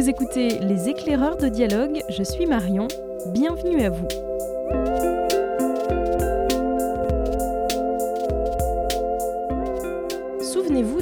Vous écoutez Les éclaireurs de dialogue, je suis Marion, bienvenue à vous.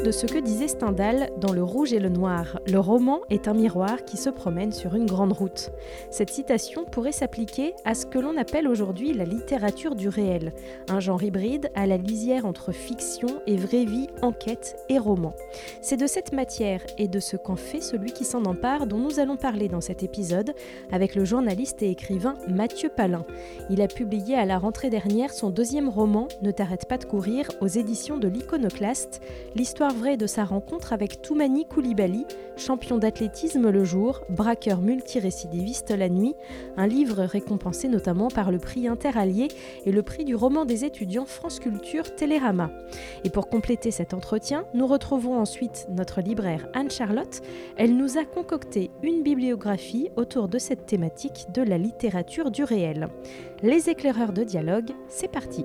De ce que disait Stendhal dans Le Rouge et le Noir. Le roman est un miroir qui se promène sur une grande route. Cette citation pourrait s'appliquer à ce que l'on appelle aujourd'hui la littérature du réel, un genre hybride à la lisière entre fiction et vraie vie, enquête et roman. C'est de cette matière et de ce qu'en fait celui qui s'en empare dont nous allons parler dans cet épisode avec le journaliste et écrivain Mathieu Palin. Il a publié à la rentrée dernière son deuxième roman Ne t'arrête pas de courir aux éditions de l'Iconoclaste l'histoire de sa rencontre avec Toumani Koulibaly, champion d'athlétisme le jour, braqueur multirécidiviste la nuit, un livre récompensé notamment par le prix Interallié et le prix du roman des étudiants France Culture Télérama. Et pour compléter cet entretien, nous retrouvons ensuite notre libraire Anne-Charlotte. Elle nous a concocté une bibliographie autour de cette thématique de la littérature du réel. Les éclaireurs de dialogue, c'est parti.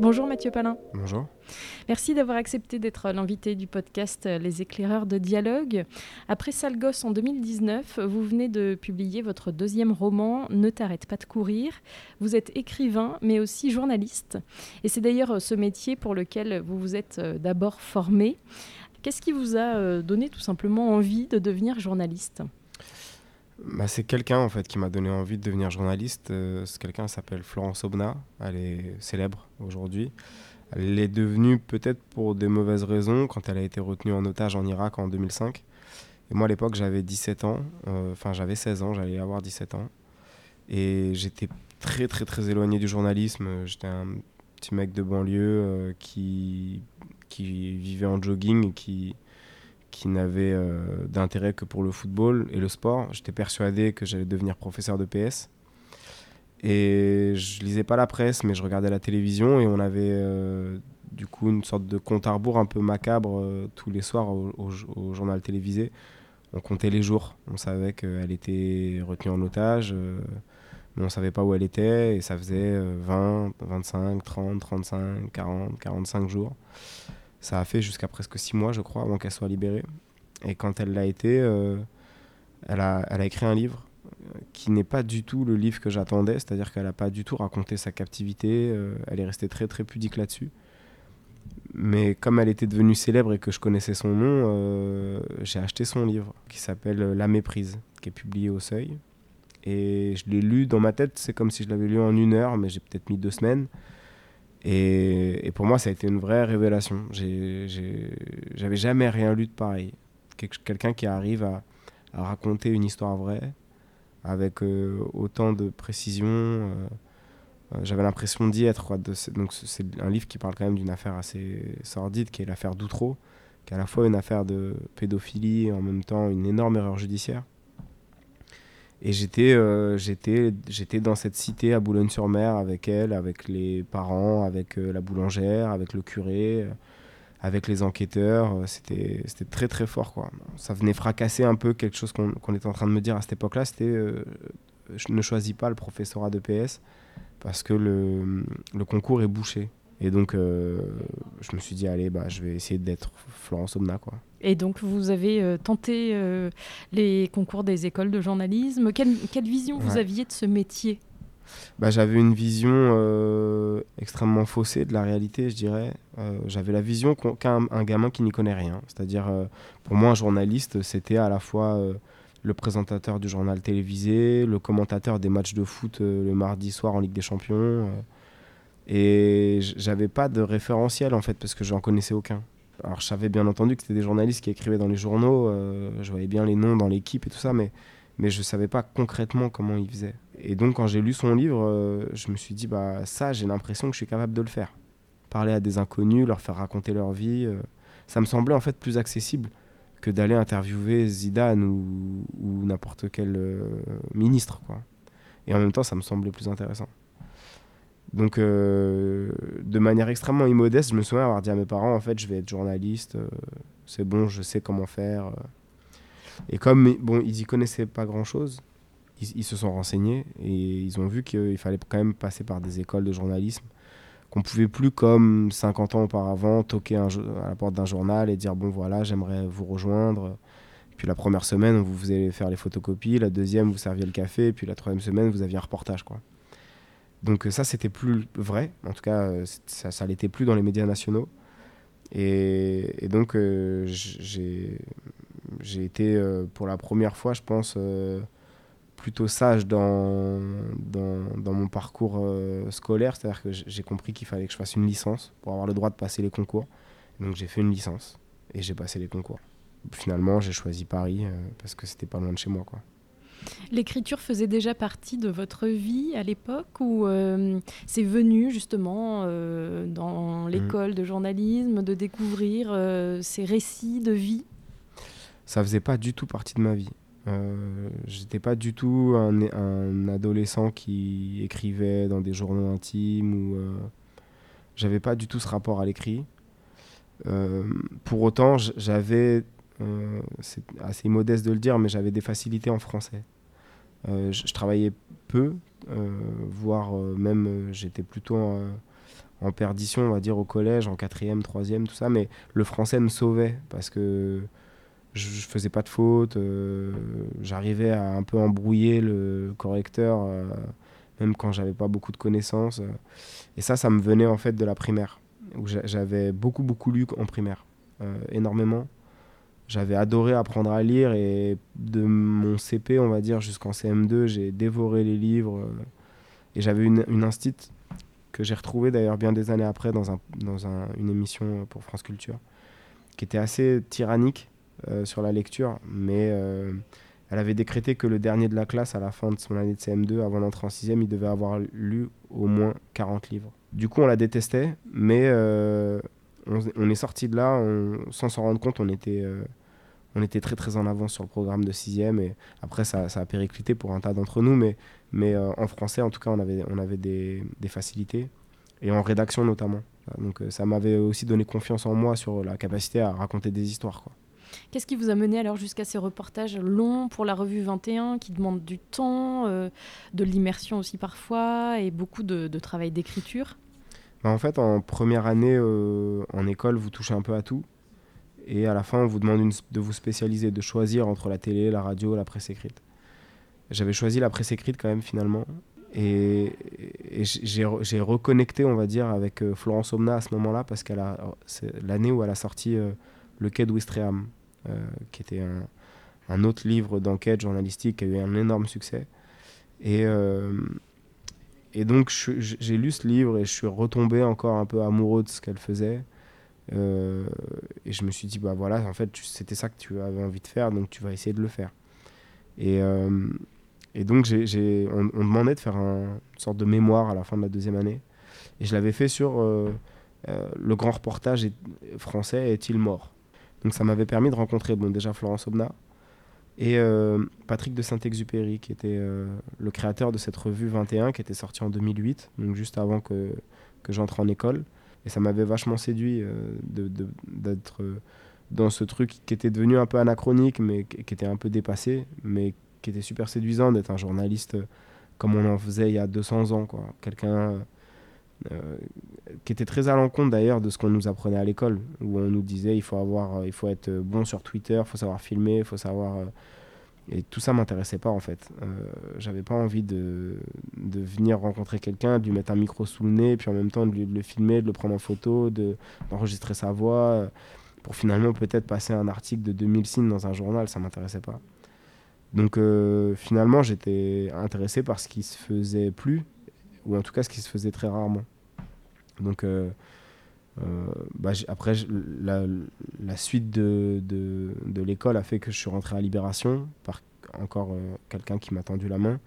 Bonjour Mathieu Palin. Bonjour. Merci d'avoir accepté d'être l'invité du podcast Les éclaireurs de dialogue. Après Salgos en 2019, vous venez de publier votre deuxième roman Ne t'arrête pas de courir. Vous êtes écrivain mais aussi journaliste. Et c'est d'ailleurs ce métier pour lequel vous vous êtes euh, d'abord formé. Qu'est-ce qui vous a euh, donné tout simplement envie de devenir journaliste? Bah, c'est quelqu'un en fait qui m'a donné envie de devenir journaliste. Euh, ce quelqu'un s'appelle Florence Obna. Elle est célèbre aujourd'hui. Elle est devenue peut-être pour des mauvaises raisons quand elle a été retenue en otage en Irak en 2005. Et moi à l'époque j'avais 17 ans, euh, enfin j'avais 16 ans, j'allais avoir 17 ans. Et j'étais très très très éloigné du journalisme. J'étais un petit mec de banlieue euh, qui, qui vivait en jogging et qui, qui n'avait euh, d'intérêt que pour le football et le sport. J'étais persuadé que j'allais devenir professeur de PS. Et je lisais pas la presse, mais je regardais la télévision et on avait euh, du coup une sorte de compte à rebours un peu macabre euh, tous les soirs au, journal télévisé. On comptait les jours. On savait qu'elle était retenue en otage, mais on savait pas où elle était et ça faisait 20, 25, 30, 35, 40, 45 jours. Ça a fait jusqu'à presque six mois, je crois, avant qu'elle soit libérée. Et quand elle l'a été, euh, elle, a, écrit un livre euh, qui n'est pas du tout le livre que j'attendais, c'est-à-dire qu'elle n'a pas du tout raconté sa captivité, euh, elle est restée très très pudique là-dessus. Mais comme elle était devenue célèbre et que je connaissais son nom, j'ai acheté son livre qui s'appelle La méprise, qui est publié au Seuil. Et je l'ai lu dans ma tête, c'est comme si je l'avais lu en une heure, mais j'ai peut-être mis deux semaines. Et, pour moi, ça a été une vraie révélation. J'avais jamais rien lu de pareil. Quelqu'un qui arrive à, raconter une histoire vraie avec euh, autant de précision. Euh, euh, j'avais l'impression d'y être. C'est un livre qui parle quand même d'une affaire assez sordide, qui est l'affaire d'Outreau, qui est à la fois une affaire de pédophilie et en même temps une énorme erreur judiciaire. Et j'étais, euh, j'étais, j'étais dans cette cité à Boulogne-sur-Mer avec elle, avec les parents, avec euh, la boulangère, avec le curé, euh, avec les enquêteurs. C'était, c'était très très fort. Quoi. Ça venait fracasser un peu quelque chose qu'on, qu'on était en train de me dire à cette époque-là. C'était je ne choisis pas le professorat de PS parce que le, le concours est bouché. Et donc, je me suis dit, allez, bah, je vais essayer d'être Florence Omna. Quoi. Et donc, vous avez euh, tenté euh, les concours des écoles de journalisme. Quelle, vision vous aviez de ce métier? Bah, J'avais une vision euh, extrêmement faussée de la réalité, je dirais. J'avais la vision qu'un un gamin qui n'y connaît rien. C'est-à-dire, pour moi, un journaliste, c'était à la fois le présentateur du journal télévisé, le commentateur des matchs de foot le mardi soir en Ligue des Champions. Et j'avais pas de référentiel, en fait, parce que j'en connaissais aucun. Alors je savais bien entendu que c'était des journalistes qui écrivaient dans les journaux, euh, je voyais bien les noms dans l'équipe et tout ça, mais, mais je savais pas concrètement comment ils faisaient. Et donc quand j'ai lu son livre, euh, je me suis dit, bah ça j'ai l'impression que je suis capable de le faire. Parler à des inconnus, leur faire raconter leur vie, euh, ça me semblait en fait plus accessible que d'aller interviewer Zidane ou, ou n'importe quel ministre. Quoi. Et en même temps, ça me semblait plus intéressant. Donc, euh, de manière extrêmement immodeste, je me souviens avoir dit à mes parents, en fait, je vais être journaliste, euh, c'est bon, je sais comment faire. Euh. Et comme, bon, ils y connaissaient pas grand-chose, ils, se sont renseignés et ils ont vu qu'il fallait quand même passer par des écoles de journalisme qu'on pouvait plus, comme 50 ans auparavant, toquer à la porte d'un journal et dire bon voilà, j'aimerais vous rejoindre. Puis la première semaine, vous faisiez faire les photocopies, la deuxième, vous serviez le café, puis la troisième semaine, vous aviez un reportage. Quoi. Donc ça, c'était plus vrai. En tout cas, ça, ça l'était plus dans les médias nationaux. Et, donc, euh, j'ai été euh, pour la première fois, je pense, euh, plutôt sage dans, dans, dans mon parcours scolaire. C'est-à-dire que j'ai compris qu'il fallait que je fasse une licence pour avoir le droit de passer les concours. Donc j'ai fait une licence et j'ai passé les concours. Finalement, j'ai choisi Paris parce que c'était pas loin de chez moi. Quoi. L'écriture faisait déjà partie de votre vie à l'époque ou euh, c'est venu justement euh, dans mmh. l'école de journalisme de découvrir euh, ces récits de vie? Ça faisait pas du tout partie de ma vie. J'étais pas du tout un, un, adolescent qui écrivait dans des journaux intimes ou j'avais pas du tout ce rapport à l'écrit. pour autant, j'avais euh, c'est assez modeste de le dire, mais j'avais des facilités en français. Euh, je, travaillais peu, euh, voire même j'étais plutôt en, perdition, on va dire, au collège, en quatrième, troisième, tout ça, mais le français me sauvait parce que je, je faisais pas de fautes, j'arrivais à un peu embrouiller le correcteur, même quand j'avais pas beaucoup de connaissances. et ça, ça me venait en fait de la primaire, où j'avais beaucoup, beaucoup lu en primaire, énormément j'avais adoré apprendre à lire et de mon CP, on va dire, jusqu'en CM2, j'ai dévoré les livres. Euh, et j'avais une, une instite que j'ai retrouvée d'ailleurs bien des années après dans, un, dans un, une émission pour France Culture, qui était assez tyrannique euh, sur la lecture, mais euh, elle avait décrété que le dernier de la classe, à la fin de son année de CM2, avant d'entrer en 6 il devait avoir lu au moins 40 livres. Du coup, on la détestait, mais on, est sorti de là sans s'en rendre compte, on était on était très très en avance sur le programme de 6ème et après ça, ça, a périclité pour un tas d'entre nous mais, mais euh, en français en tout cas on avait, on avait des, des facilités et en rédaction notamment donc euh, ça m'avait aussi donné confiance en moi sur la capacité à raconter des histoires quoi. Qu'est-ce qui vous a mené alors jusqu'à ces reportages longs pour la revue 21 qui demandent du temps, euh, de l'immersion aussi parfois et beaucoup de, de travail d'écriture? Bah, En fait, en première année en école, vous touchez un peu à tout. Et à la fin, on vous demande de vous spécialiser, de choisir entre la télé, la radio, la presse écrite. J'avais choisi la presse écrite quand même finalement. Et, j'ai reconnecté, on va dire, avec euh, Florence Omna à ce moment-là, parce qu'elle a l'année où elle a sorti euh, Le Quai d'Ouistreham, euh, qui était un, un autre livre d'enquête journalistique qui a eu un énorme succès. Et, et donc j'ai lu ce livre et je suis retombé encore un peu amoureux de ce qu'elle faisait. Euh, et je me suis dit, bah voilà, en fait, c'était ça que tu avais envie de faire, donc tu vas essayer de le faire. Et, euh, et donc, j'ai, on, demandait de faire un, une sorte de mémoire à la fin de la deuxième année. Et je l'avais fait sur euh, le grand reportage français Est-il mort? Donc, ça m'avait permis de rencontrer bon, déjà Florence Obna et Patrick de Saint-Exupéry, qui était le créateur de cette revue 21, qui était sortie en 2008, donc juste avant que, que j'entre en école. Et ça m'avait vachement séduit euh, d'être euh, dans ce truc qui était devenu un peu anachronique, mais qui était un peu dépassé, mais qui était super séduisant d'être un journaliste euh, comme on en faisait il y a 200 ans. Quelqu'un qui était très à l'encontre d'ailleurs de ce qu'on nous apprenait à l'école, où on nous disait il faut, avoir, il faut être bon sur Twitter, il faut savoir filmer, il faut savoir et tout ça m'intéressait pas en fait. Euh, J'avais pas envie de, de venir rencontrer quelqu'un, de lui mettre un micro sous le nez, puis en même temps de, lui, le filmer, de le prendre en photo, d'enregistrer sa voix, euh, pour finalement peut-être passer un article de 2000 signes dans un journal, ça m'intéressait pas. Donc euh, finalement j'étais intéressé par ce qui se faisait plus, ou en tout cas ce qui se faisait très rarement. Donc bah, après, la, suite de, l'école a fait que je suis rentré à Libération par encore euh, quelqu'un qui m'a tendu la main,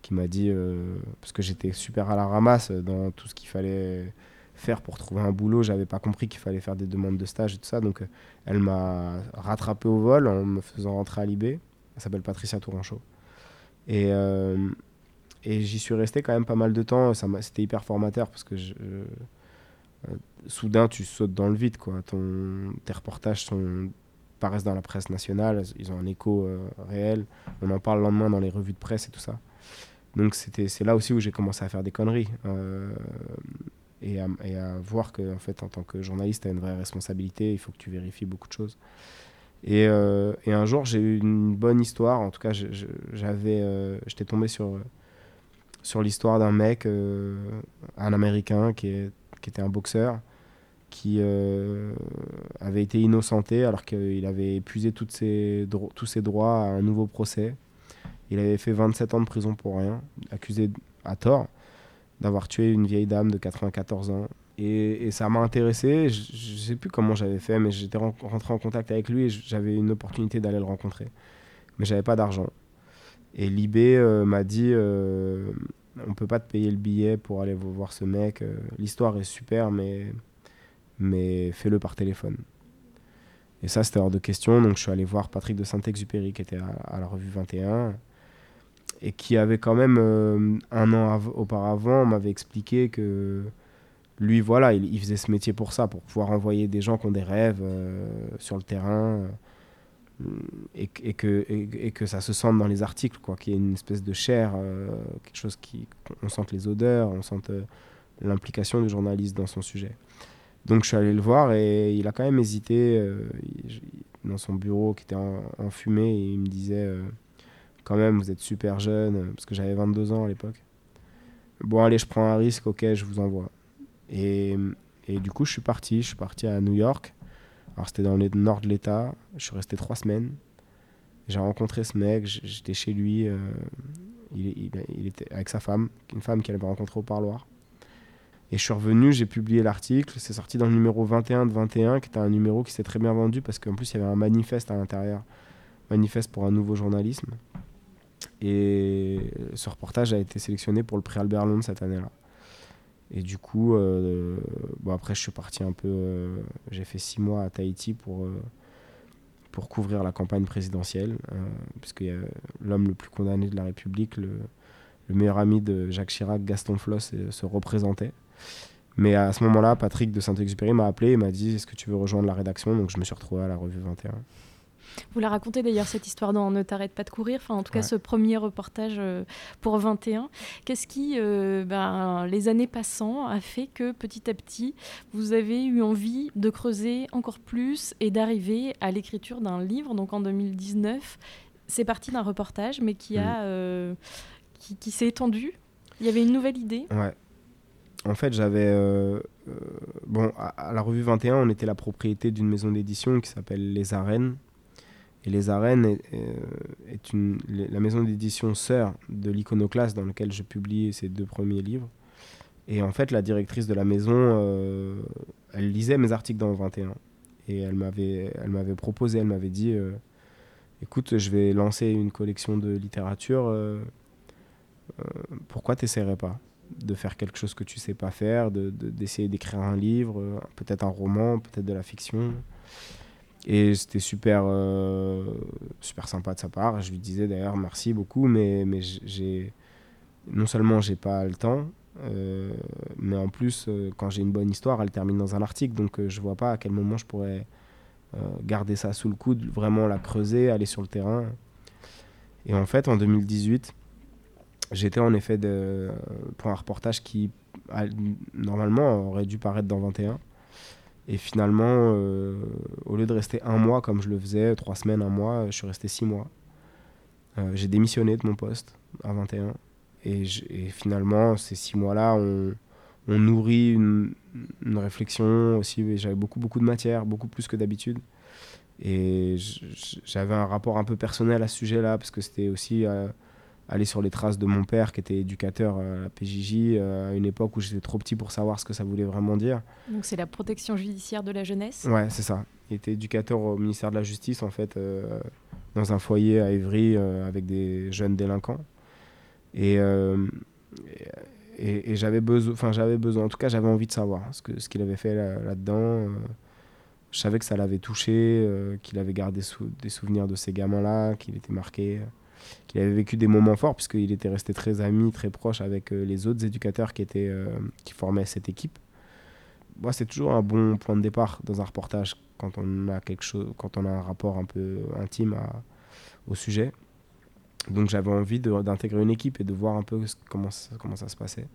qui m'a dit, euh, parce que j'étais super à la ramasse dans tout ce qu'il fallait faire pour trouver un boulot, j'avais pas compris qu'il fallait faire des demandes de stage et tout ça, donc elle m'a rattrapé au vol en me faisant rentrer à Libé. Elle s'appelle Patricia Touranchot. Et, et j'y suis resté quand même pas mal de temps, c'était hyper formateur parce que je euh, soudain tu sautes dans le vide quoi. Ton tes reportages sont paraissent dans la presse nationale ils ont un écho euh, réel. On en parle le lendemain dans les revues de presse et tout ça. Donc c'est là aussi où j'ai commencé à faire des conneries euh, et, à, voir que en fait en tant que journaliste tu as une vraie responsabilité il faut que tu vérifies beaucoup de choses. Et, euh, et un jour j'ai eu une bonne histoire. En tout cas j'avais j'étais tombé sur sur l'histoire d'un mec un américain qui, est, qui était un boxeur qui avait été innocenté alors qu'il avait épuisé toutes ses tous ses droits à un nouveau procès il avait fait 27 ans de prison pour rien, accusé à tort d'avoir tué une vieille dame de 94 ans. Et, ça m'a intéressé. Je ne sais plus comment j'avais fait, mais j'étais rentré en contact avec lui et j'avais une opportunité d'aller le rencontrer. Mais j'avais pas d'argent. Et Libé euh, m'a dit euh, on peut pas te payer le billet pour aller voir ce mec. Euh, l'histoire est super, mais, mais fais-le par téléphone. Et ça, c'était hors de question. Donc, je suis allé voir Patrick de Saint-Exupéry, qui était à la revue 21 et qui avait quand même euh, un an auparavant m'avait expliqué que lui voilà il, faisait ce métier pour ça pour pouvoir envoyer des gens qui ont des rêves euh, sur le terrain euh, et, et, que, et, que ça se sente dans les articles quoi qu'il y ait une espèce de chair quelque chose qui on sente les odeurs on sente l'implication du journaliste dans son sujet donc je suis allé le voir et il a quand même hésité dans son bureau qui était en, fumée et il me disait quand même, vous êtes super jeune, euh, parce que j'avais 22 ans à l'époque. Bon, allez, je prends un risque, ok, je vous envoie. Et, et du coup, je suis parti, je suis parti à New York. Alors, c'était dans le nord de l'État, je suis resté trois semaines. J'ai rencontré ce mec, j'étais chez lui, euh, il, il, était avec sa femme, une femme qu'il avait rencontrée au parloir. Et je suis revenu, j'ai publié l'article, c'est sorti dans le numéro 21 de 21, qui était un numéro qui s'est très bien vendu parce qu'en plus il y avait un manifeste à l'intérieur, manifeste pour un nouveau journalisme. Et ce reportage a été sélectionné pour le prix Albert Londres cette année-là. Et du coup, euh, après, je suis parti un peu. Euh, j'ai fait six mois à Tahiti pour, euh, couvrir la campagne présidentielle, puisque l'homme le plus condamné de la République, le, le, meilleur ami de Jacques Chirac, Gaston Floss, se représentait. Mais à ce moment-là, Patrick de Saint-Exupéry m'a appelé et m'a dit Est-ce que tu veux rejoindre la rédaction? Donc je me suis retrouvé à la revue 21. Vous la racontez d'ailleurs cette histoire dans Ne t'arrête pas de courir, enfin en tout cas ce premier reportage euh, pour 21. Qu'est-ce qui, euh, ben, les années passant, a fait que petit à petit vous avez eu envie de creuser encore plus et d'arriver à l'écriture d'un livre? Donc en 2019, c'est parti d'un reportage, mais qui a, mm. euh, qui, s'est étendu. Il y avait une nouvelle idée. Ouais. En fait, j'avais. bon, à, la revue 21, on était la propriété d'une maison d'édition qui s'appelle Les Arènes, et Les Arènes est, euh, une, la maison d'édition sœur de l'Iconoclaste dans lequel je publie ces deux premiers livres. Et en fait, la directrice de la maison, euh, elle lisait mes articles dans 21. Et elle m'avait, elle m'avait proposé, elle m'avait dit euh, Écoute, je vais lancer une collection de littérature. pourquoi tu n'essaierais pas? De faire quelque chose que tu sais pas faire, de, d'essayer d'écrire un livre, peut-être un roman, peut-être de la fiction et c'était super, euh, super sympa de sa part. Je lui disais d'ailleurs merci beaucoup, mais, mais non seulement j'ai pas le temps, euh, mais en plus, euh, quand j'ai une bonne histoire, elle termine dans un article. Donc je vois pas à quel moment je pourrais garder ça sous le coude, vraiment la creuser, aller sur le terrain. Et en fait, en 2018, j'étais en effet pour un reportage qui, normalement, aurait dû paraître dans 21 et finalement, euh, au lieu de rester un mois comme je le faisais, trois semaines, un mois, je suis resté six mois. Euh, j'ai démissionné de mon poste à 21. Et, finalement, ces six mois-là on nourri une, une, réflexion aussi. J'avais beaucoup, beaucoup de matière, beaucoup plus que d'habitude. Et j'avais un rapport un peu personnel à ce sujet-là, parce que c'était aussi euh, aller sur les traces de mon père qui était éducateur à la PJJ euh, à une époque où j'étais trop petit pour savoir ce que ça voulait vraiment dire. Donc c'est la protection judiciaire de la jeunesse? Ouais, c'est ça. Il était éducateur au ministère de la Justice en fait, euh, dans un foyer à Évry euh, avec des jeunes délinquants. Et, et, j'avais besoin, enfin j'avais besoin, en tout cas j'avais envie de savoir ce qu'il ce qu'il avait fait là-dedans. je savais que ça l'avait touché, qu'il avait gardé des souvenirs de ces gamins-là, qu'il était marqué qu'il avait vécu des moments forts puisqu'il était resté très ami, très proche avec euh, les autres éducateurs qui, étaient, euh, qui formaient cette équipe. Moi, c'est toujours un bon point de départ dans un reportage quand on a quelque chose, quand on a un rapport un peu intime au sujet. Donc j'avais envie d'intégrer une équipe et de voir un peu comment ça, comment ça se passait.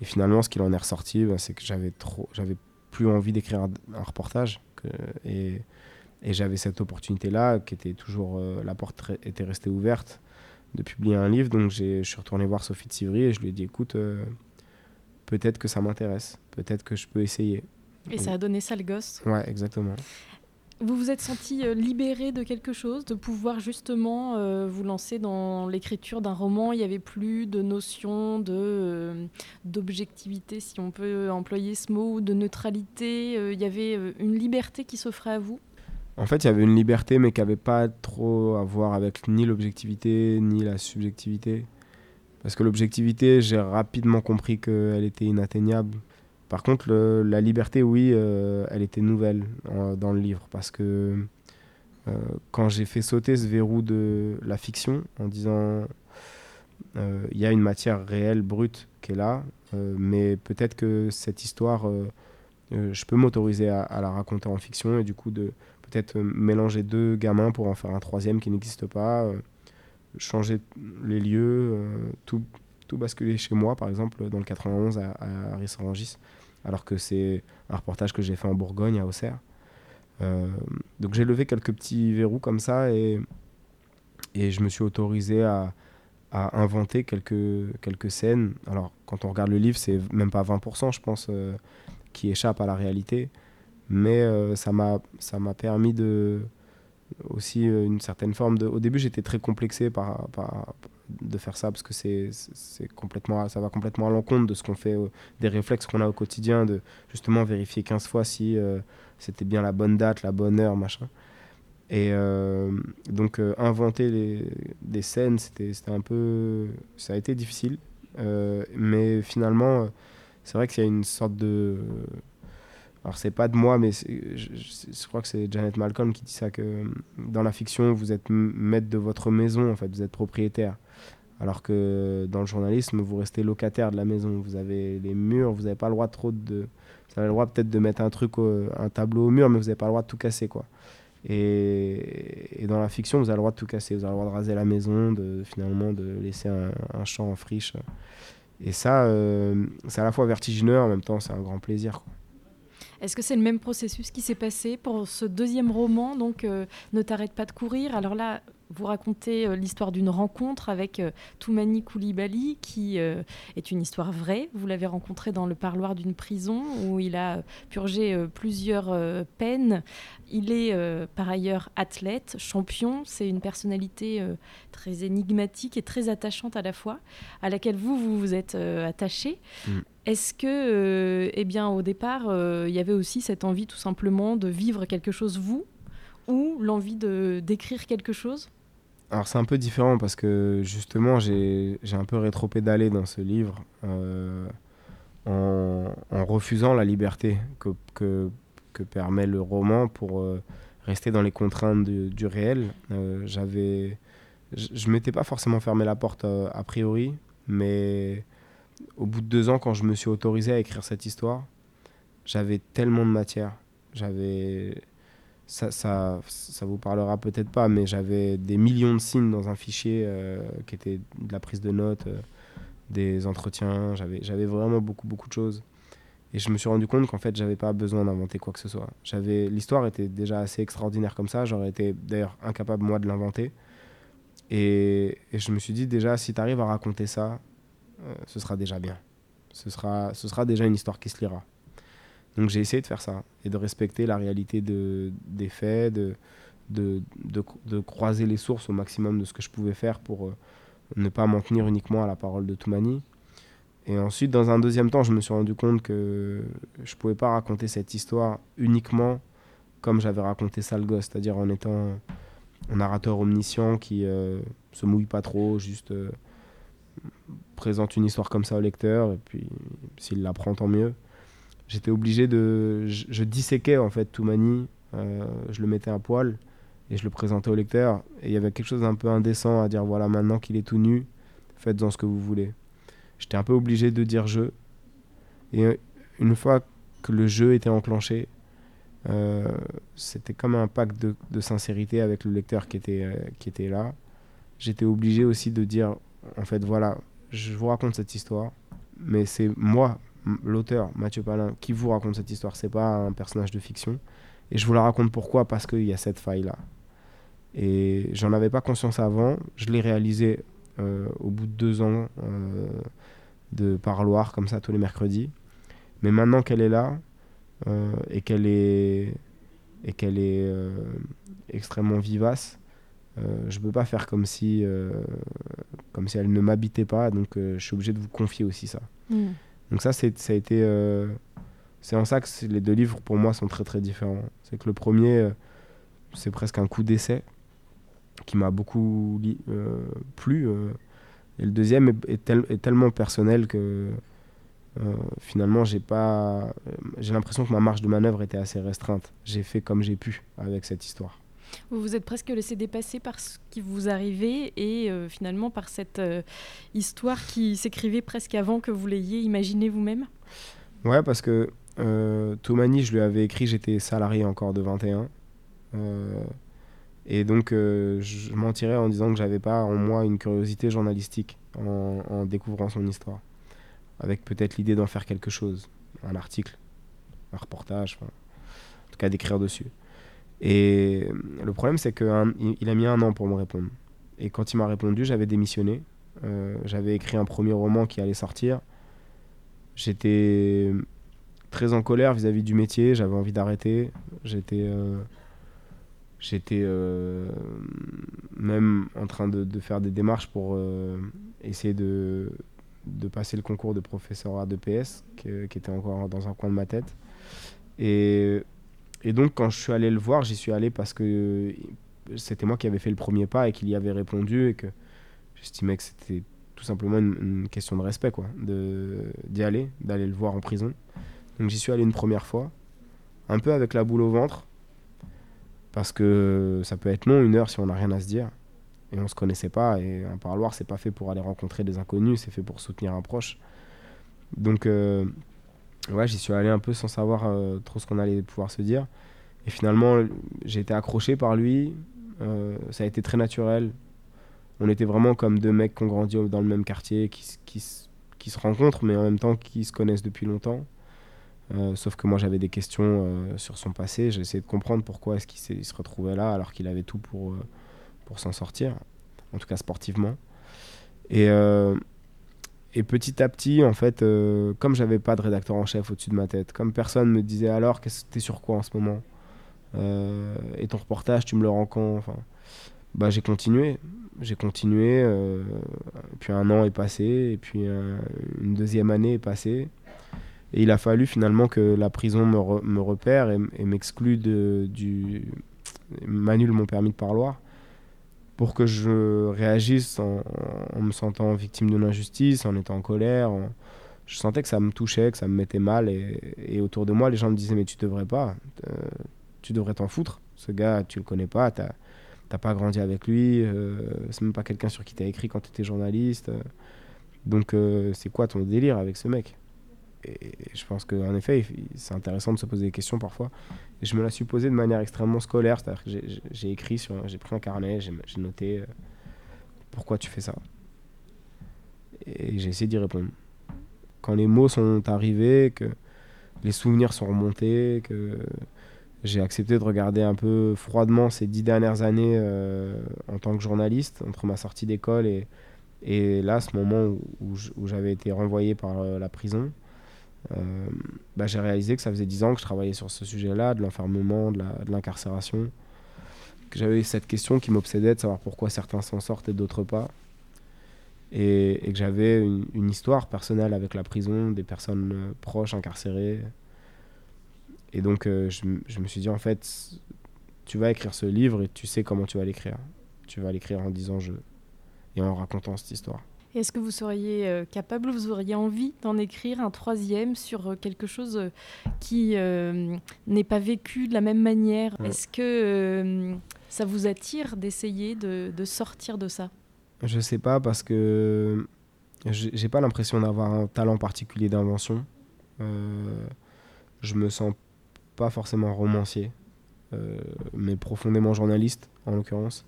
Et finalement, ce qu'il en est ressorti, bah, c'est que j'avais j'avais plus envie d'écrire un, reportage. Et, et j'avais cette opportunité-là, qui était toujours, euh, la porte était restée ouverte, de publier un livre. Donc je suis retourné voir Sophie de Sivry et je lui ai dit, écoute, euh, peut-être que ça m'intéresse, peut-être que je peux essayer. Et ça a donné ça le gosse Ouais, exactement. Vous vous êtes senti euh, libéré de quelque chose, de pouvoir justement euh, vous lancer dans l'écriture d'un roman? Il n'y avait plus de notion de euh, d'objectivité, si on peut employer ce mot, ou de neutralité. il y avait une liberté qui s'offrait à vous? En fait, il y avait une liberté, mais qui n'avait pas trop à voir avec ni l'objectivité ni la subjectivité. Parce que l'objectivité, j'ai rapidement compris qu'elle était inatteignable. Par contre, la liberté, oui, euh, elle était nouvelle dans le livre parce que euh, quand j'ai fait sauter ce verrou de la fiction en disant euh, il y a une matière réelle, brute qui est là, mais peut-être que cette histoire, je peux m'autoriser à, à, la raconter en fiction et du coup de peut-être mélanger deux gamins pour en faire un troisième qui n'existe pas, changer les lieux, tout, tout basculer chez moi, par exemple, dans le 91 à, à Rissorangis alors que c'est un reportage que j'ai fait en Bourgogne, à Auxerre. Euh, donc j'ai levé quelques petits verrous comme ça et, je me suis autorisé à, inventer quelques, quelques scènes. Alors quand on regarde le livre, c'est même pas 20%, je pense, euh, qui échappe à la réalité. Mais euh, ça m'a permis de aussi une certaine forme de... Au début, j'étais très complexé par, par, de faire ça parce que c'est complètement ça va complètement à l'encontre de ce qu'on fait euh, des réflexes qu'on a au quotidien de justement vérifier 15 fois si euh, c'était bien la bonne date la bonne heure machin. Et euh, donc inventer les, des scènes c'était un peu ça a été difficile. Mais finalement c'est vrai qu'il y a une sorte de alors c'est pas de moi mais je, crois que c'est Janet Malcolm qui dit ça que dans la fiction vous êtes maître de votre maison en fait vous êtes propriétaire alors que dans le journalisme, vous restez locataire de la maison. Vous avez les murs, vous n'avez pas le droit trop de. Vous avez le droit peut-être de mettre un truc, un tableau au mur, mais vous n'avez pas le droit de tout casser, quoi. Et, dans la fiction, vous avez le droit de tout casser. Vous avez le droit de raser la maison, de finalement de laisser un, champ en friche. Et ça, euh, c'est à la fois vertigineux, en même temps, c'est un grand plaisir. Est-ce que c'est le même processus qui s'est passé pour ce deuxième roman, donc euh, Ne t'arrête pas de courir? Alors là, vous racontez euh, l'histoire d'une rencontre avec euh, Toumani Koulibaly, qui est une histoire vraie. Vous l'avez rencontré dans le parloir d'une prison où il a purgé plusieurs peines. Il est par ailleurs athlète, champion. C'est une personnalité très énigmatique et très attachante à la fois, à laquelle vous, vous vous êtes attaché. Mm. Est-ce que, eh bien, au départ, il y avait aussi cette envie tout simplement de vivre quelque chose, vous, ou l'envie de d'écrire quelque chose? Alors c'est un peu différent parce que justement j'ai un peu rétro-pédalé dans ce livre euh, en, refusant la liberté que, que, permet le roman pour euh, rester dans les contraintes du réel. Euh, j'avais, je m'étais pas forcément fermé la porte a priori, mais au bout de deux ans quand je me suis autorisé à écrire cette histoire, j'avais tellement de matière. J'avais ça, ça, ça, vous parlera peut-être pas, mais j'avais des millions de signes dans un fichier euh, qui était de la prise de notes, euh, des entretiens, j'avais, vraiment beaucoup, beaucoup de choses. Et je me suis rendu compte qu'en fait, j'avais pas besoin d'inventer quoi que ce soit. J'avais, l'histoire était déjà assez extraordinaire comme ça, j'aurais été d'ailleurs incapable, moi, de l'inventer. Et, et, je me suis dit, déjà, si tu arrives à raconter ça, euh, ce sera déjà bien. Ce sera, ce sera déjà une histoire qui se lira. Donc j'ai essayé de faire ça et de respecter la réalité de, des faits, de, de, de, croiser les sources au maximum de ce que je pouvais faire pour euh, ne pas m'en tenir uniquement à la parole de Toumani. Et ensuite, dans un deuxième temps, je me suis rendu compte que je ne pouvais pas raconter cette histoire uniquement comme j'avais raconté ça c'est-à-dire en étant un narrateur omniscient qui euh, se mouille pas trop, juste euh, présente une histoire comme ça au lecteur, et puis s'il l'apprend, tant mieux j'étais obligé de. Je, disséquais en fait Toumani, euh, je le mettais à poil et je le présentais au lecteur. Et il y avait quelque chose d'un peu indécent à dire voilà, maintenant qu'il est tout nu, faites-en ce que vous voulez. J'étais un peu obligé de dire je. Et euh, une fois que le jeu était enclenché, euh, c'était comme un pacte de, de, sincérité avec le lecteur qui était, euh, qui était là. J'étais obligé aussi de dire en fait voilà, je vous raconte cette histoire, mais c'est moi, l'auteur, Mathieu Palin, qui vous raconte cette histoire. C'est pas un personnage de fiction. Et je vous la raconte pourquoi? Parce qu'il y a cette faille-là. Et j'en avais pas conscience avant. Je l'ai réalisé euh, au bout de deux ans euh, de parloir comme ça tous les mercredis. Mais maintenant qu'elle est là euh, et qu'elle est et qu'elle est extrêmement vivace, je peux pas faire comme si comme si elle ne m'habitait pas. Donc je suis obligé de vous confier aussi ça. Mm. Donc ça c'est ça a été c'est en ça que les deux livres pour moi sont très très différents. C'est que le premier c'est presque un coup d'essai qui m'a beaucoup euh, plu. Euh, et le deuxième est, est, tellement personnel que euh, finalement, j'ai pas, j'ai l'impression que ma marge de manœuvre était assez restreinte. J'ai fait comme j'ai pu avec cette histoire. Vous vous êtes presque laissé dépasser par ce qui vous arrivait et finalement par cette histoire qui s'écrivait presque avant que vous l'ayez imaginé vous-même? Ouais, parce que euh, Tomani, je lui avais écrit, j'étais salarié encore de 21. Et donc, euh, je mentirais en disant que j'avais pas en moi une curiosité journalistique en, découvrant son histoire. Avec peut-être l'idée d'en faire quelque chose, un article, un reportage, en tout cas d'écrire dessus. Et le problème, c'est qu'il a mis un an pour me répondre. Et quand il m'a répondu, j'avais démissionné. Euh, j'avais écrit un premier roman qui allait sortir. J'étais très en colère vis-à-vis du métier, j'avais envie d'arrêter. J'étais. Euh, J'étais euh, même en train de, faire des démarches pour euh, essayer de, passer le concours de professeur de PS, qui, était encore dans un coin de ma tête. Et, et, donc, quand je suis allé le voir, j'y suis allé parce que c'était moi qui avais fait le premier pas et qu'il y avait répondu et que j'estimais que c'était tout simplement une, question de respect, quoi, d'y aller, d'aller le voir en prison. Donc, j'y suis allé une première fois, un peu avec la boule au ventre parce que ça peut être long, une heure, si on n'a rien à se dire. Et on se connaissait pas. Et un parloir, c'est pas fait pour aller rencontrer des inconnus, c'est fait pour soutenir un proche. Donc, euh, ouais, j'y suis allé un peu sans savoir euh, trop ce qu'on allait pouvoir se dire. Et finalement, j'ai été accroché par lui. Euh, ça a été très naturel. On était vraiment comme deux mecs qui ont grandi dans le même quartier, qui, qui, qui se rencontrent, mais en même temps qui se connaissent depuis longtemps. Euh, sauf que moi j'avais des questions sur son passé, j'ai essayé de comprendre pourquoi est-ce qu'il se retrouvait là alors qu'il avait tout pour, pour s'en sortir, en tout cas sportivement. Et, et petit à petit, en fait, comme j'avais pas de rédacteur en chef au-dessus de ma tête, comme personne me disait alors, t'es sur quoi en ce moment Et ton reportage, tu me le rends quand bah, J'ai continué, j'ai continué, puis un an est passé, et puis une deuxième année est passée. Et il a fallu finalement que la prison me, repère et, m'exclue du. m'annule mon permis de parloir pour que je réagisse en, me sentant victime d'une injustice, en étant en colère. Je sentais que ça me touchait, que ça me mettait mal. Et, autour de moi, les gens me disaient Mais tu devrais pas, euh, tu devrais t'en foutre. Ce gars, tu le connais pas, tu n'as pas grandi avec lui, euh, c'est même pas quelqu'un sur qui tu as écrit quand tu étais journaliste. Donc, euh, c'est quoi ton délire avec ce mec? Et je pense qu'en effet, c'est intéressant de se poser des questions parfois. Je me la suis posée de manière extrêmement scolaire, c'est-à-dire que j'ai écrit, j'ai pris un carnet, j'ai noté euh, pourquoi tu fais ça. Et j'ai essayé d'y répondre. Quand les mots sont arrivés, que les souvenirs sont remontés, que j'ai accepté de regarder un peu froidement ces dix dernières années euh, en tant que journaliste, entre ma sortie d'école et, là, ce moment où, j'avais été renvoyé par euh, la prison, bah, j'ai réalisé que ça faisait 10 ans que je travaillais sur ce sujet-là, de l'enfermement, de l'incarcération. Que j'avais cette question qui m'obsédait de savoir pourquoi certains s'en sortent et d'autres pas. Et, que j'avais une, histoire personnelle avec la prison, des personnes euh, proches incarcérées. Et donc euh, je, je, me suis dit, en fait, tu vas écrire ce livre et tu sais comment tu vas l'écrire. Tu vas l'écrire en disant je et en racontant cette histoire. Est-ce que vous seriez euh, capable, vous auriez envie d'en écrire un troisième sur euh, quelque chose euh, qui n'est pas vécu de la même manière? Est-ce que ça vous attire d'essayer de, sortir de ça? Je sais pas parce que j'ai pas l'impression d'avoir un talent particulier d'invention. je me sens pas forcément romancier, mais profondément journaliste en l'occurrence.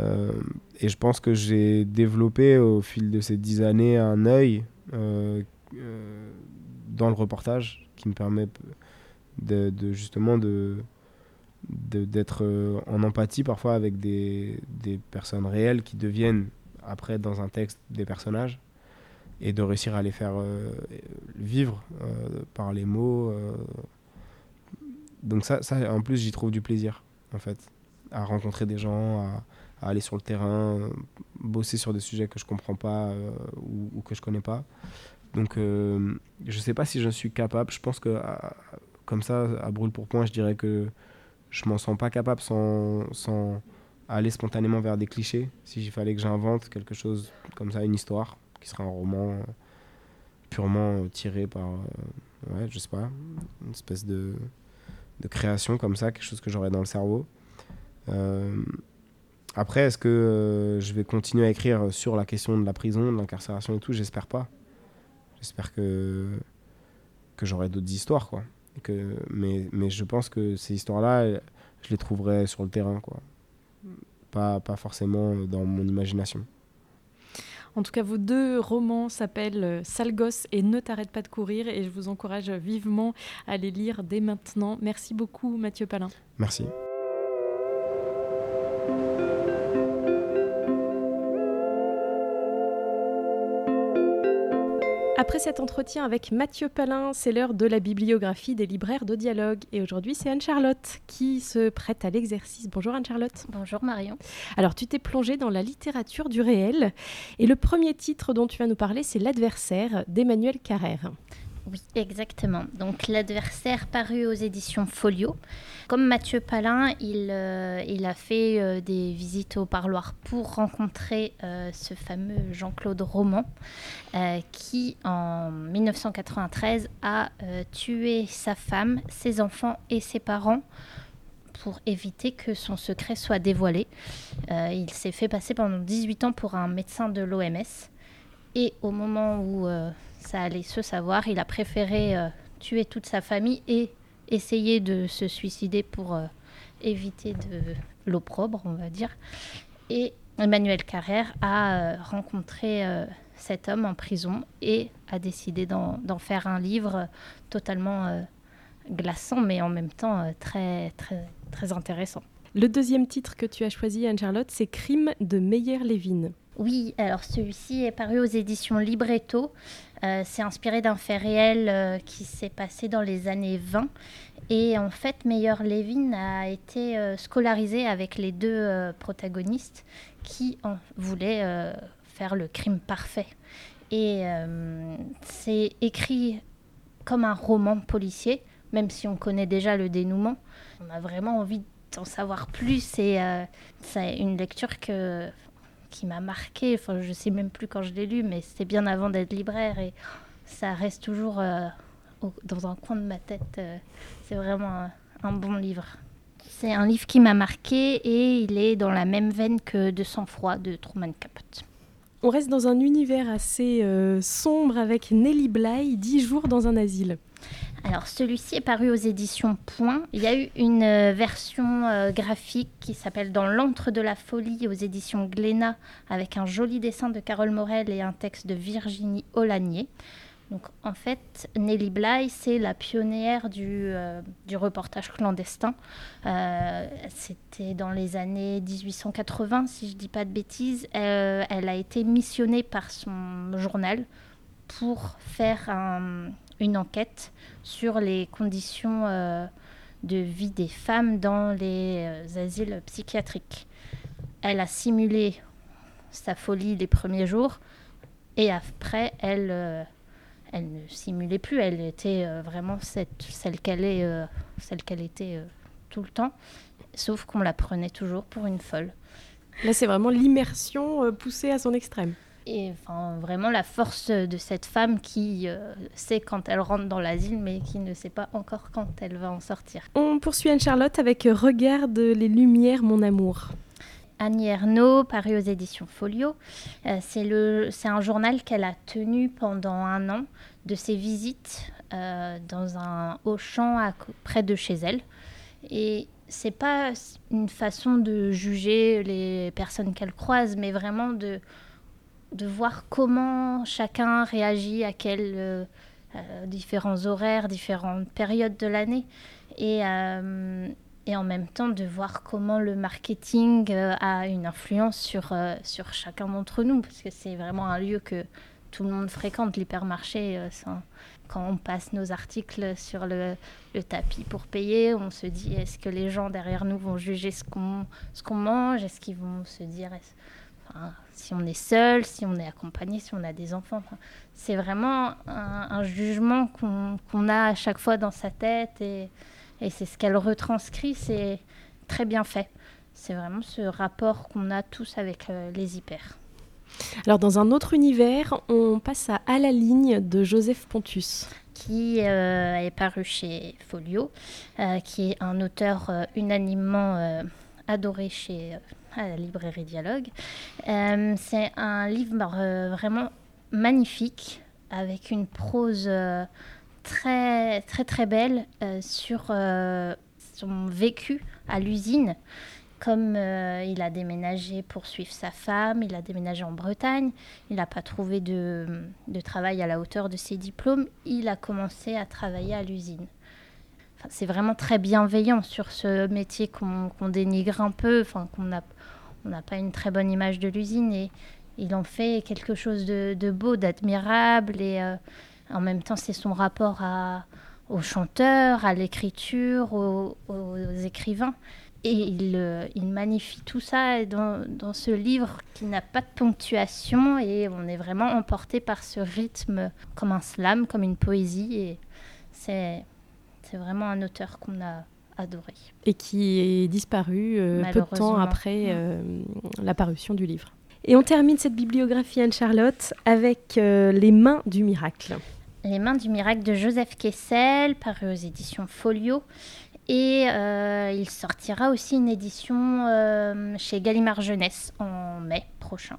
Euh, et je pense que j'ai développé au fil de ces dix années un œil dans le reportage qui me permet de, justement d'être en empathie parfois avec des, des, personnes réelles qui deviennent après dans un texte des personnages et de réussir à les faire vivre par les mots. Donc ça, ça, en plus, j'y trouve du plaisir, en fait, à rencontrer des gens, à, aller sur le terrain, bosser sur des sujets que je comprends pas euh, ou, que je connais pas. Donc, euh, je sais pas si je suis capable. Je pense que, comme ça, à brûle pour point, je dirais que je m'en sens pas capable sans, sans aller spontanément vers des clichés. Si il fallait que j'invente quelque chose comme ça, une histoire, qui serait un roman euh, purement tiré par, ouais, je sais pas, une espèce de de création comme ça, quelque chose que j'aurais dans le cerveau. Euh, après, est-ce que euh, je vais continuer à écrire sur la question de la prison, de l'incarcération et tout? J'espère pas. J'espère que, que j'aurai d'autres histoires, quoi. que, mais, mais je pense que ces histoires-là, je les trouverai sur le terrain, quoi. Pas, pas forcément dans mon imagination. En tout cas, vos deux romans s'appellent euh, Sale gosse et Ne t'arrête pas de courir et je vous encourage vivement à les lire dès maintenant. Merci beaucoup Mathieu Palin. Merci. Après cet entretien avec Mathieu Palin, c'est l'heure de la bibliographie des libraires de dialogue. Et aujourd'hui, c'est Anne-Charlotte qui se prête à l'exercice. Bonjour Anne-Charlotte. Bonjour Marion. Alors, tu t'es plongée dans la littérature du réel. Et le premier titre dont tu vas nous parler, c'est L'adversaire d'Emmanuel Carrère. Oui, exactement. Donc l'adversaire paru aux éditions Folio. Comme Mathieu Palin, il, euh, a fait euh, des visites au parloir pour rencontrer euh, ce fameux Jean-Claude Roman, qui en 1993 a tué sa femme, ses enfants et ses parents pour éviter que son secret soit dévoilé. il s'est fait passer pendant 18 ans pour un médecin de l'OMS. Et au moment où ça allait se savoir. Il a préféré euh, tuer toute sa famille et essayer de se suicider pour euh, éviter de l'opprobre, on va dire. Et Emmanuel Carrère a euh, rencontré cet homme en prison et a décidé d'en faire un livre totalement glaçant, mais en même temps très, très, très intéressant. Le deuxième titre que tu as choisi, Anne-Charlotte, c'est Crime de Meyer-Levin. Oui, alors celui-ci est paru aux éditions Libretto. Euh, c'est inspiré d'un fait réel euh, qui s'est passé dans les années 20. Et en fait, Meyer Levin a été euh, scolarisé avec les deux protagonistes qui en voulaient faire le crime parfait. Et c'est écrit comme un roman policier, même si on connaît déjà le dénouement. On a vraiment envie d'en savoir plus et c'est une lecture que qui m'a marqué. Enfin, je sais même plus quand je l'ai lu, mais c'était bien avant d'être libraire et ça reste toujours euh, dans un coin de ma tête. Euh, c'est vraiment un, bon livre. C'est un livre qui m'a marqué et il est dans la même veine que De sang-froid de Truman Capote. On reste dans un univers assez euh, sombre avec Nelly Bly, 10 jours dans un asile. Alors celui-ci est paru aux éditions Point. Il y a eu une euh, version euh, graphique qui s'appelle Dans l'antre de la folie aux éditions Glénat avec un joli dessin de Carole Morel et un texte de Virginie Olanier. Donc en fait, Nelly Bly, c'est la pionnière du, euh, du reportage clandestin. C'était dans les années 1880, si je ne dis pas de bêtises. elle a été missionnée par son journal pour faire un, une enquête sur les conditions euh, de vie des femmes dans les euh, asiles psychiatriques. Elle a simulé sa folie les premiers jours et après, elle, euh, elle ne simulait plus. Elle était vraiment cette, celle qu'elle est, celle qu'elle était tout le temps, sauf qu'on la prenait toujours pour une folle. Là, c'est vraiment l'immersion poussée à son extrême. Et enfin, vraiment la force de cette femme qui euh, sait quand elle rentre dans l'asile, mais qui ne sait pas encore quand elle va en sortir. On poursuit Anne-Charlotte avec Regarde les lumières, mon amour. Annie Ernaux, paru aux éditions Folio. Euh, c'est un journal qu'elle a tenu pendant un an de ses visites euh, dans un haut champ près de chez elle. Et c'est pas une façon de juger les personnes qu'elle croise, mais vraiment de de voir comment chacun réagit à quels euh, euh, différents horaires, différentes périodes de l'année. Et, euh, et en même temps de voir comment le marketing a une influence sur, sur chacun d'entre nous, parce que c'est vraiment un lieu que tout le monde fréquente, l'hypermarché. quand on passe nos articles sur le, le, tapis pour payer, on se dit est-ce que les gens derrière nous vont juger ce qu'on qu'on mange? Est-ce qu'ils vont se dire si on est seul, si on est accompagné, si on a des enfants. c'est vraiment un, jugement qu'on a à chaque fois dans sa tête et, c'est ce qu'elle retranscrit, c'est très bien fait. C'est vraiment ce rapport qu'on a tous avec euh, les hyper. Alors dans un autre univers, on passe à À la ligne de Joseph Pontus. Qui euh, est paru chez Folio, euh, qui est un auteur unanimement adoré chez à la librairie Dialogue. Euh, c'est un livre euh, vraiment magnifique avec une prose euh, très très très belle sur son vécu à l'usine. Comme il a déménagé pour suivre sa femme, il a déménagé en Bretagne, il n'a pas trouvé de travail à la hauteur de ses diplômes, il a commencé à travailler à l'usine c'est vraiment très bienveillant sur ce métier qu'on dénigre un peu, enfin qu'on n'a pas une très bonne image de l'usine et il en fait quelque chose de, beau, d'admirable et euh, en même temps c'est son rapport à, aux chanteurs, à l'écriture, aux, écrivains. Et il, euh, il, magnifie tout ça dans, dans ce livre qui n'a pas de ponctuation et on est vraiment emporté par ce rythme comme un slam, comme une poésie. Et c'est vraiment un auteur qu'on a adoré. Et qui est disparu euh, peu de temps après euh, l'apparition du livre. Et on termine cette bibliographie Anne-Charlotte avec euh, Les mains du miracle. Les mains du miracle de Joseph Kessel, paru aux éditions Folio. Et il sortira aussi une édition chez Gallimard Jeunesse en mai prochain.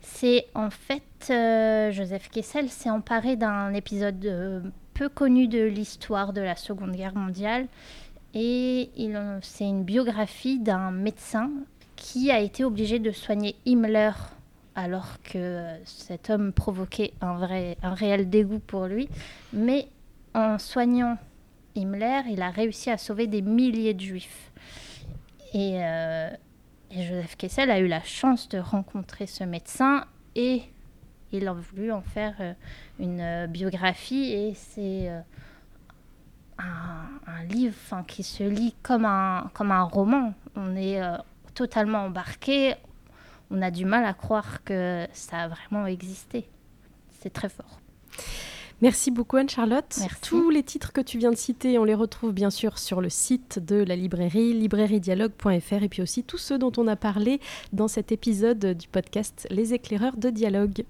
C'est en fait, Joseph Kessel s'est emparé d'un épisode peu connu de l'histoire de la Seconde Guerre mondiale et c'est une biographie d'un médecin qui a été obligé de soigner Himmler alors que cet homme provoquait un, vrai, un réel dégoût pour lui. Mais en soignant Himmler, il a réussi à sauver des milliers de juifs. Et, euh, Joseph Kessel a eu la chance de rencontrer ce médecin et il a voulu en faire euh, une euh, biographie et c'est un, livre qui se lit comme un, comme un roman. On est euh, totalement embarqué. On a du mal à croire que ça a vraiment existé. C'est très fort. Merci beaucoup Anne-Charlotte. Tous les titres que tu viens de citer, on les retrouve bien sûr sur le site de la librairie, librairiedialogue.fr et puis aussi tous ceux dont on a parlé dans cet épisode du podcast Les éclaireurs de dialogue.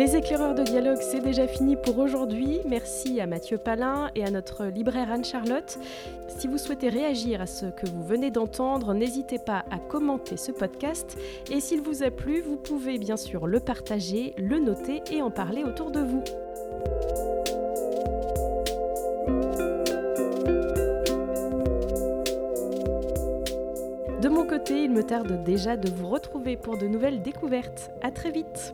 Les éclaireurs de dialogue, c'est déjà fini pour aujourd'hui. Merci à Mathieu Palin et à notre libraire Anne-Charlotte. Si vous souhaitez réagir à ce que vous venez d'entendre, n'hésitez pas à commenter ce podcast. Et s'il vous a plu, vous pouvez bien sûr le partager, le noter et en parler autour de vous. De mon côté, il me tarde déjà de vous retrouver pour de nouvelles découvertes. À très vite!